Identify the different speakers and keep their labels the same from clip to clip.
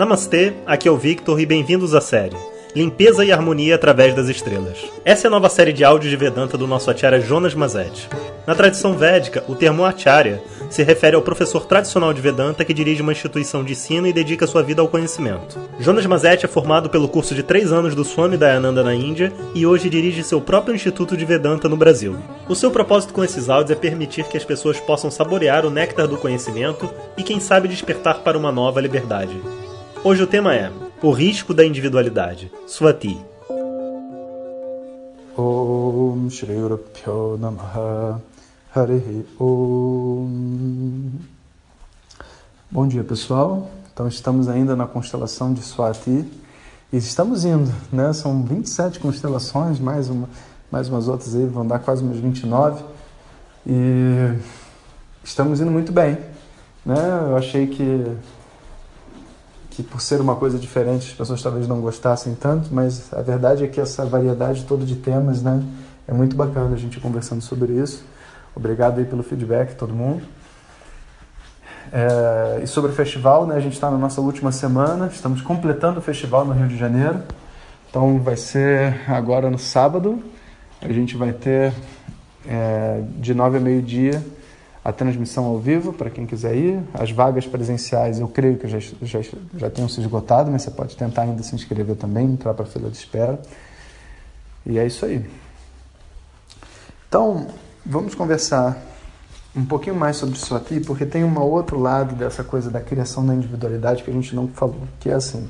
Speaker 1: Namastê, aqui é o Victor e bem-vindos à série Limpeza e Harmonia através das Estrelas. Essa é a nova série de áudios de Vedanta do nosso acharya Jonas Mazet. Na tradição védica, o termo acharya se refere ao professor tradicional de Vedanta que dirige uma instituição de ensino e dedica sua vida ao conhecimento. Jonas Mazet é formado pelo curso de três anos do Swami Dayananda na Índia e hoje dirige seu próprio Instituto de Vedanta no Brasil. O seu propósito com esses áudios é permitir que as pessoas possam saborear o néctar do conhecimento e, quem sabe, despertar para uma nova liberdade. Hoje o tema é O risco da individualidade. Swati.
Speaker 2: Om Shri Bom dia pessoal, então estamos ainda na constelação de Swati e estamos indo, né? São 27 constelações, mais, uma, mais umas outras aí, vão dar quase umas 29 e estamos indo muito bem, né? Eu achei que que por ser uma coisa diferente as pessoas talvez não gostassem tanto, mas a verdade é que essa variedade toda de temas, né, é muito bacana a gente conversando sobre isso. Obrigado aí pelo feedback, todo mundo. É, e sobre o festival, né, a gente está na nossa última semana, estamos completando o festival no Rio de Janeiro. Então vai ser agora no sábado, a gente vai ter é, de nove a meio-dia a transmissão ao vivo para quem quiser ir. As vagas presenciais eu creio que já, já, já tenham se esgotado, mas você pode tentar ainda se inscrever também, entrar para a fila de espera. E é isso aí. Então, vamos conversar um pouquinho mais sobre Swati, porque tem um outro lado dessa coisa da criação da individualidade que a gente não falou, que é assim.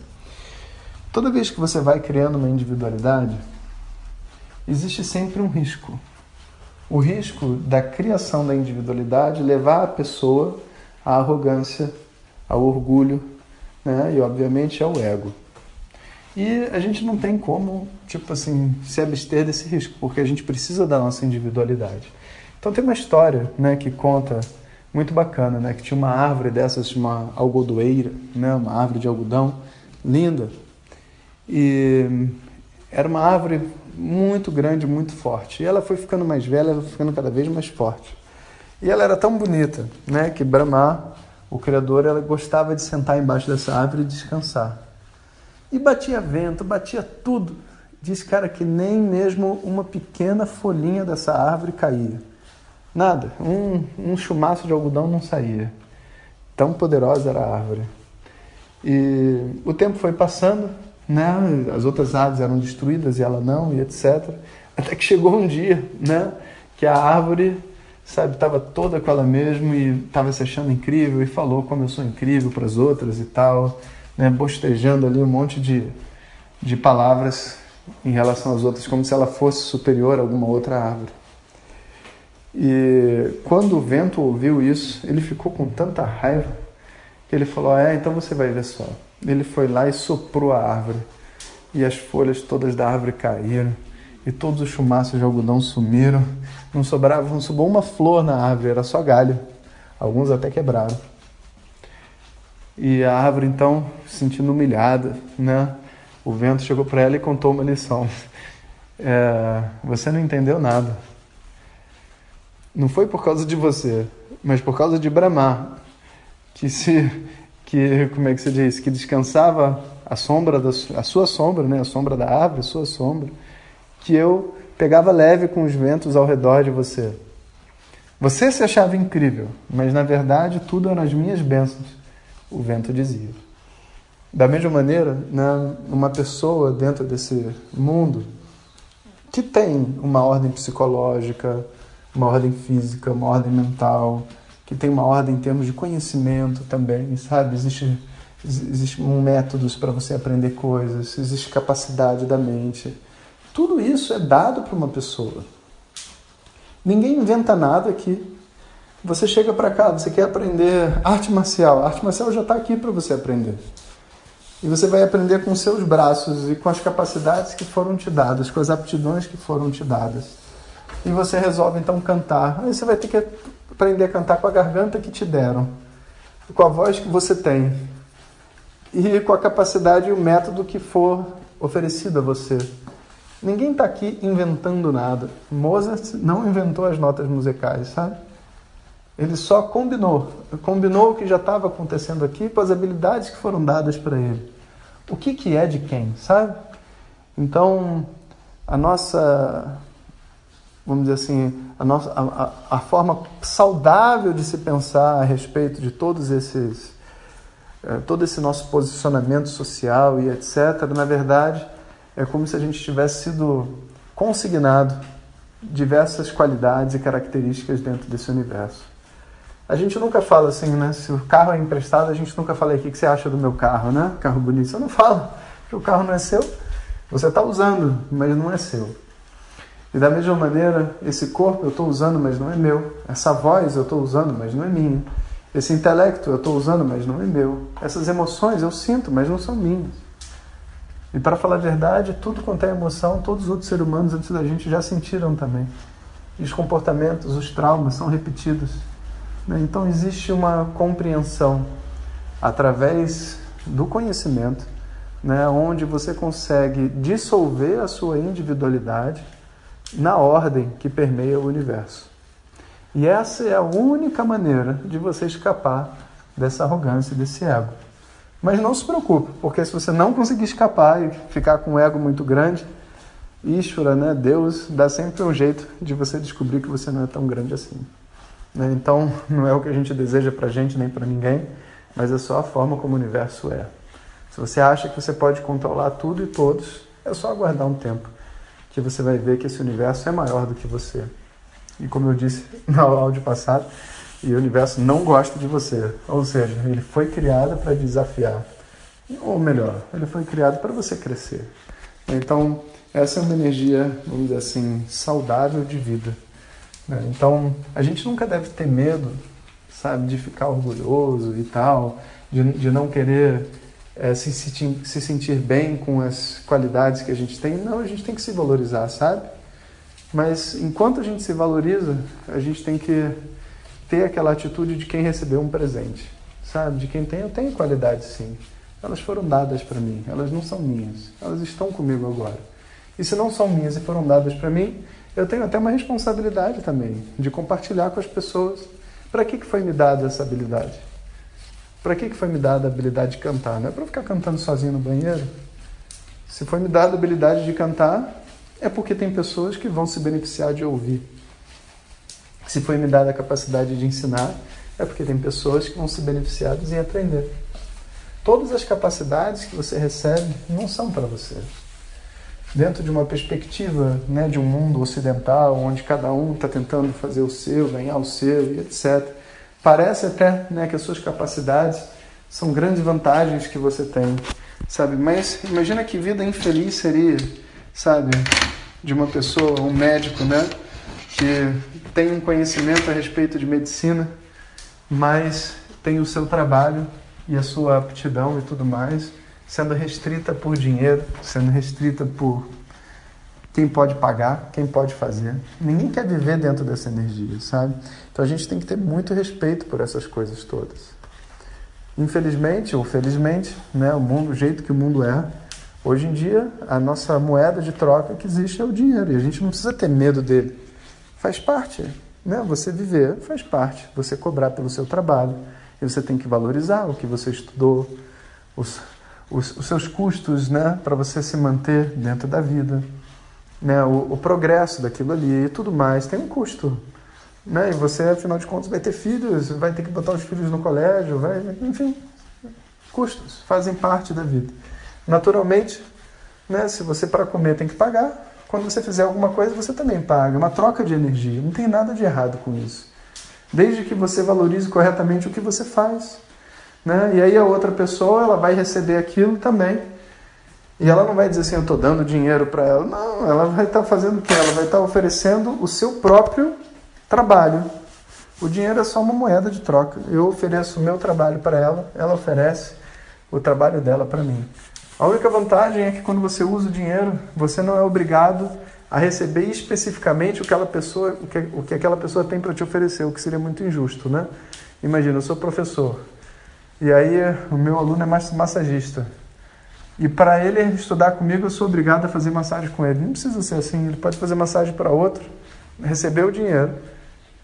Speaker 2: Toda vez que você vai criando uma individualidade, existe sempre um risco o risco da criação da individualidade levar a pessoa à arrogância, ao orgulho né? e, obviamente, ao ego. E a gente não tem como, tipo assim, se abster desse risco, porque a gente precisa da nossa individualidade. Então tem uma história, né, que conta muito bacana, né, que tinha uma árvore dessas, uma algodoeira, né, uma árvore de algodão linda. E era uma árvore muito grande, muito forte. E ela foi ficando mais velha, ela foi ficando cada vez mais forte. E ela era tão bonita, né, que Brahma, o criador, ela gostava de sentar embaixo dessa árvore e descansar. E batia vento, batia tudo. Diz, cara, que nem mesmo uma pequena folhinha dessa árvore caía. Nada, um, um chumaço de algodão não saía. Tão poderosa era a árvore. E o tempo foi passando, né? As outras árvores eram destruídas e ela não, e etc. Até que chegou um dia, né? Que a árvore, sabe, estava toda com ela mesma e estava se achando incrível e falou como eu sou incrível para as outras e tal, né? Bostejando ali um monte de, de palavras em relação às outras, como se ela fosse superior a alguma outra árvore. E quando o vento ouviu isso, ele ficou com tanta raiva que ele falou: É, então você vai ver só ele foi lá e soprou a árvore, e as folhas todas da árvore caíram, e todos os chumaços de algodão sumiram. Não sobrava, não sobrou uma flor na árvore, era só galho. Alguns até quebraram. E a árvore então, se sentindo humilhada, né? O vento chegou para ela e contou uma lição. É, você não entendeu nada. Não foi por causa de você, mas por causa de Brahma, que se que como é que se diz, que descansava a sombra da a sua sombra, né, a sombra da árvore, a sua sombra, que eu pegava leve com os ventos ao redor de você. Você se achava incrível, mas na verdade tudo eram as minhas bênçãos, o vento dizia. Da mesma maneira, né, uma pessoa dentro desse mundo que tem uma ordem psicológica, uma ordem física, uma ordem mental, que tem uma ordem em termos de conhecimento também, sabe? Existe, existe um métodos para você aprender coisas, existe capacidade da mente. Tudo isso é dado para uma pessoa. Ninguém inventa nada aqui. Você chega para cá, você quer aprender arte marcial. A arte marcial já está aqui para você aprender. E você vai aprender com seus braços e com as capacidades que foram te dadas, com as aptidões que foram te dadas. E você resolve então cantar. Aí você vai ter que aprender a cantar com a garganta que te deram, com a voz que você tem e com a capacidade e o método que for oferecido a você. Ninguém está aqui inventando nada. Mozart não inventou as notas musicais, sabe? Ele só combinou, combinou o que já estava acontecendo aqui com as habilidades que foram dadas para ele. O que, que é de quem, sabe? Então, a nossa, vamos dizer assim, a, nossa, a, a, forma saudável de se pensar a respeito de todos esses, eh, todo esse nosso posicionamento social e etc., na verdade, é como se a gente tivesse sido consignado diversas qualidades e características dentro desse universo. A gente nunca fala assim, né? Se o carro é emprestado, a gente nunca fala aqui o que você acha do meu carro, né? Carro bonito. Você não fala, porque o carro não é seu. Você está usando, mas não é seu. E da mesma maneira, esse corpo eu estou usando, mas não é meu. Essa voz eu estou usando, mas não é minha. Esse intelecto eu estou usando, mas não é meu. Essas emoções eu sinto, mas não são minhas. E para falar a verdade, tudo quanto é emoção, todos os outros seres humanos antes da gente já sentiram também. E os comportamentos, os traumas são repetidos. Né? Então existe uma compreensão através do conhecimento, né, onde você consegue dissolver a sua individualidade na ordem que permeia o universo. E essa é a única maneira de você escapar dessa arrogância, desse ego. Mas não se preocupe, porque se você não conseguir escapar e ficar com um ego muito grande, Ishvara, né, Deus, dá sempre um jeito de você descobrir que você não é tão grande assim. Né? Então, não é o que a gente deseja para gente nem para ninguém, mas é só a forma como o universo é. Se você acha que você pode controlar tudo e todos, é só aguardar um tempo que você vai ver que esse universo é maior do que você. E como eu disse no áudio passado, e o universo não gosta de você. Ou seja, ele foi criado para desafiar. Ou melhor, ele foi criado para você crescer. Então, essa é uma energia, vamos dizer assim, saudável de vida. Né? Então, a gente nunca deve ter medo, sabe, de ficar orgulhoso e tal, de, de não querer é, se, se, se sentir bem com as qualidades que a gente tem. Não, a gente tem que se valorizar, sabe? Mas enquanto a gente se valoriza, a gente tem que ter aquela atitude de quem recebeu um presente, sabe? De quem tem, eu tenho qualidades sim. Elas foram dadas para mim, elas não são minhas, elas estão comigo agora. E se não são minhas e foram dadas para mim, eu tenho até uma responsabilidade também de compartilhar com as pessoas. Para que, que foi me dada essa habilidade? Para que, que foi me dada a habilidade de cantar? Não é para ficar cantando sozinho no banheiro? Se foi me dada a habilidade de cantar, é porque tem pessoas que vão se beneficiar de ouvir. Se foi me dada a capacidade de ensinar, é porque tem pessoas que vão se beneficiar em aprender. Todas as capacidades que você recebe não são para você. Dentro de uma perspectiva né, de um mundo ocidental, onde cada um está tentando fazer o seu, ganhar o seu e etc., parece até né, que as suas capacidades são grandes vantagens que você tem, sabe? Mas imagina que vida infeliz seria, sabe, de uma pessoa, um médico, né, que tem um conhecimento a respeito de medicina, mas tem o seu trabalho e a sua aptidão e tudo mais sendo restrita por dinheiro, sendo restrita por quem pode pagar, quem pode fazer. Ninguém quer viver dentro dessa energia, sabe? Então a gente tem que ter muito respeito por essas coisas todas. Infelizmente ou felizmente, né, o mundo, o jeito que o mundo é, hoje em dia a nossa moeda de troca que existe é o dinheiro e a gente não precisa ter medo dele. Faz parte, né? Você viver faz parte. Você cobrar pelo seu trabalho. E você tem que valorizar o que você estudou, os, os, os seus custos, né? Para você se manter dentro da vida, né? O, o, progresso daquilo ali e tudo mais tem um custo, né? E você, afinal de contas, vai ter filhos, vai ter que botar os filhos no colégio, vai, enfim, custos fazem parte da vida. Naturalmente, né? Se você para comer tem que pagar, quando você fizer alguma coisa, você também paga. É uma troca de energia. Não tem nada de errado com isso. Desde que você valorize corretamente o que você faz. Né? E aí a outra pessoa ela vai receber aquilo também. E ela não vai dizer assim, eu estou dando dinheiro para ela. Não, ela vai estar tá fazendo o quê? Ela vai estar tá oferecendo o seu próprio trabalho. O dinheiro é só uma moeda de troca. Eu ofereço o meu trabalho para ela, ela oferece o trabalho dela para mim. A única vantagem é que quando você usa o dinheiro, você não é obrigado a receber especificamente o que, pessoa, o que, o que aquela pessoa tem para te oferecer, o que seria muito injusto, né? Imagina, eu sou professor e aí o meu aluno é massagista. E para ele estudar comigo, eu sou obrigado a fazer massagem com ele. Não precisa ser assim, ele pode fazer massagem para outro, receber o dinheiro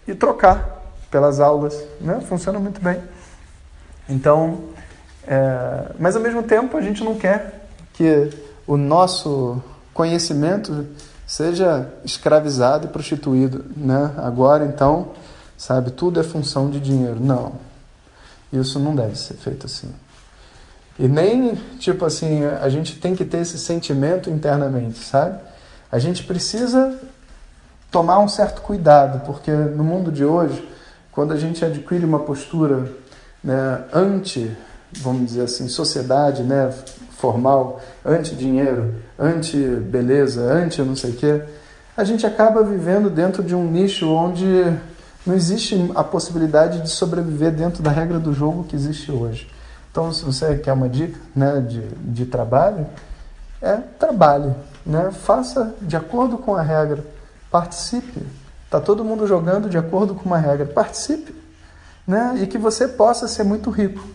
Speaker 2: e trocar pelas aulas, né? funciona muito bem. Então, é, mas ao mesmo tempo a gente não quer que o nosso conhecimento seja escravizado e prostituído, né? Agora então, sabe, tudo é função de dinheiro. Não. Isso não deve ser feito assim. E nem, tipo assim, a gente tem que ter esse sentimento internamente, sabe? A gente precisa tomar um certo cuidado, porque no mundo de hoje, quando a gente adquire uma postura né, anti, vamos dizer assim, sociedade né, formal, anti-dinheiro, anti-beleza, anti não sei o quê, a gente acaba vivendo dentro de um nicho onde não existe a possibilidade de sobreviver dentro da regra do jogo que existe hoje. Então, se você quer uma dica né, de, de trabalho, é trabalhe, né? faça de acordo com a regra, participe. Está todo mundo jogando de acordo com uma regra, participe. Né? E que você possa ser muito rico.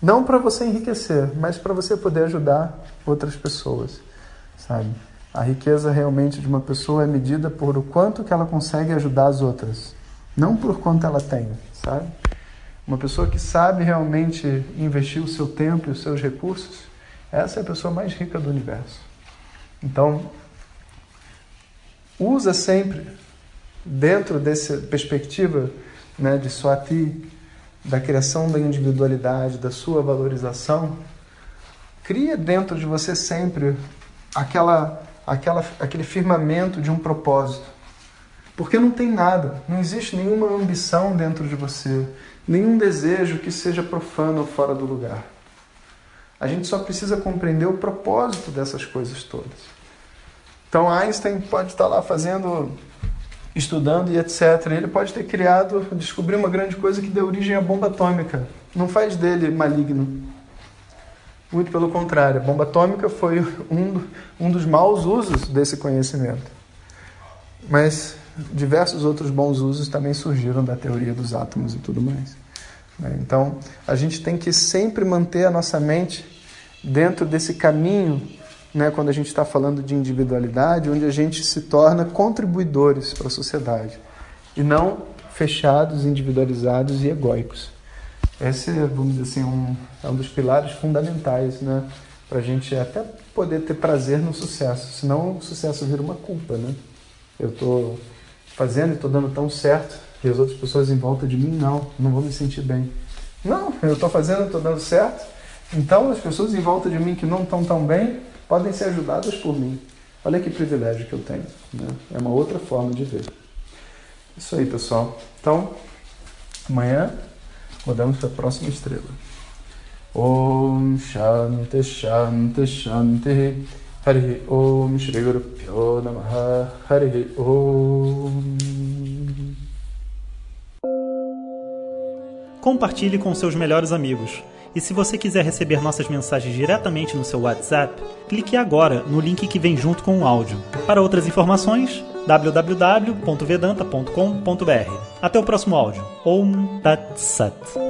Speaker 2: Não para você enriquecer, mas para você poder ajudar outras pessoas, sabe? A riqueza realmente de uma pessoa é medida por o quanto que ela consegue ajudar as outras, não por quanto ela tem, sabe? Uma pessoa que sabe realmente investir o seu tempo e os seus recursos, essa é a pessoa mais rica do universo. Então, usa sempre dentro dessa perspectiva né, de Swati, da criação da individualidade, da sua valorização, cria dentro de você sempre aquela, aquela, aquele firmamento de um propósito. Porque não tem nada, não existe nenhuma ambição dentro de você, nenhum desejo que seja profano ou fora do lugar. A gente só precisa compreender o propósito dessas coisas todas. Então Einstein pode estar lá fazendo estudando e etc. Ele pode ter criado, descobrir uma grande coisa que deu origem à bomba atômica. Não faz dele maligno. Muito pelo contrário, a bomba atômica foi um, um dos maus usos desse conhecimento. Mas diversos outros bons usos também surgiram da teoria dos átomos e tudo mais. Né? Então, a gente tem que sempre manter a nossa mente dentro desse caminho né, quando a gente está falando de individualidade, onde a gente se torna contribuidores para a sociedade e não fechados, individualizados e egóicos. Esse, vamos dizer assim, um, é um dos pilares fundamentais né, para a gente até poder ter prazer no sucesso, senão o sucesso vira uma culpa. Né? Eu estou fazendo e estou dando tão certo e as outras pessoas em volta de mim não, não vão me sentir bem. Não, eu estou fazendo, estou dando certo, então as pessoas em volta de mim que não estão tão bem podem ser ajudadas por mim. Olha que privilégio que eu tenho. Né? É uma outra forma de ver. Isso aí, pessoal. Então, amanhã rodamos para a próxima estrela. Om Shanti Shanti Shanti Hari Om Shri Pyo Namaha Hari Om
Speaker 1: Compartilhe com seus melhores amigos. E se você quiser receber nossas mensagens diretamente no seu WhatsApp, clique agora no link que vem junto com o áudio. Para outras informações, www.vedanta.com.br. Até o próximo áudio. Om Tat Sat.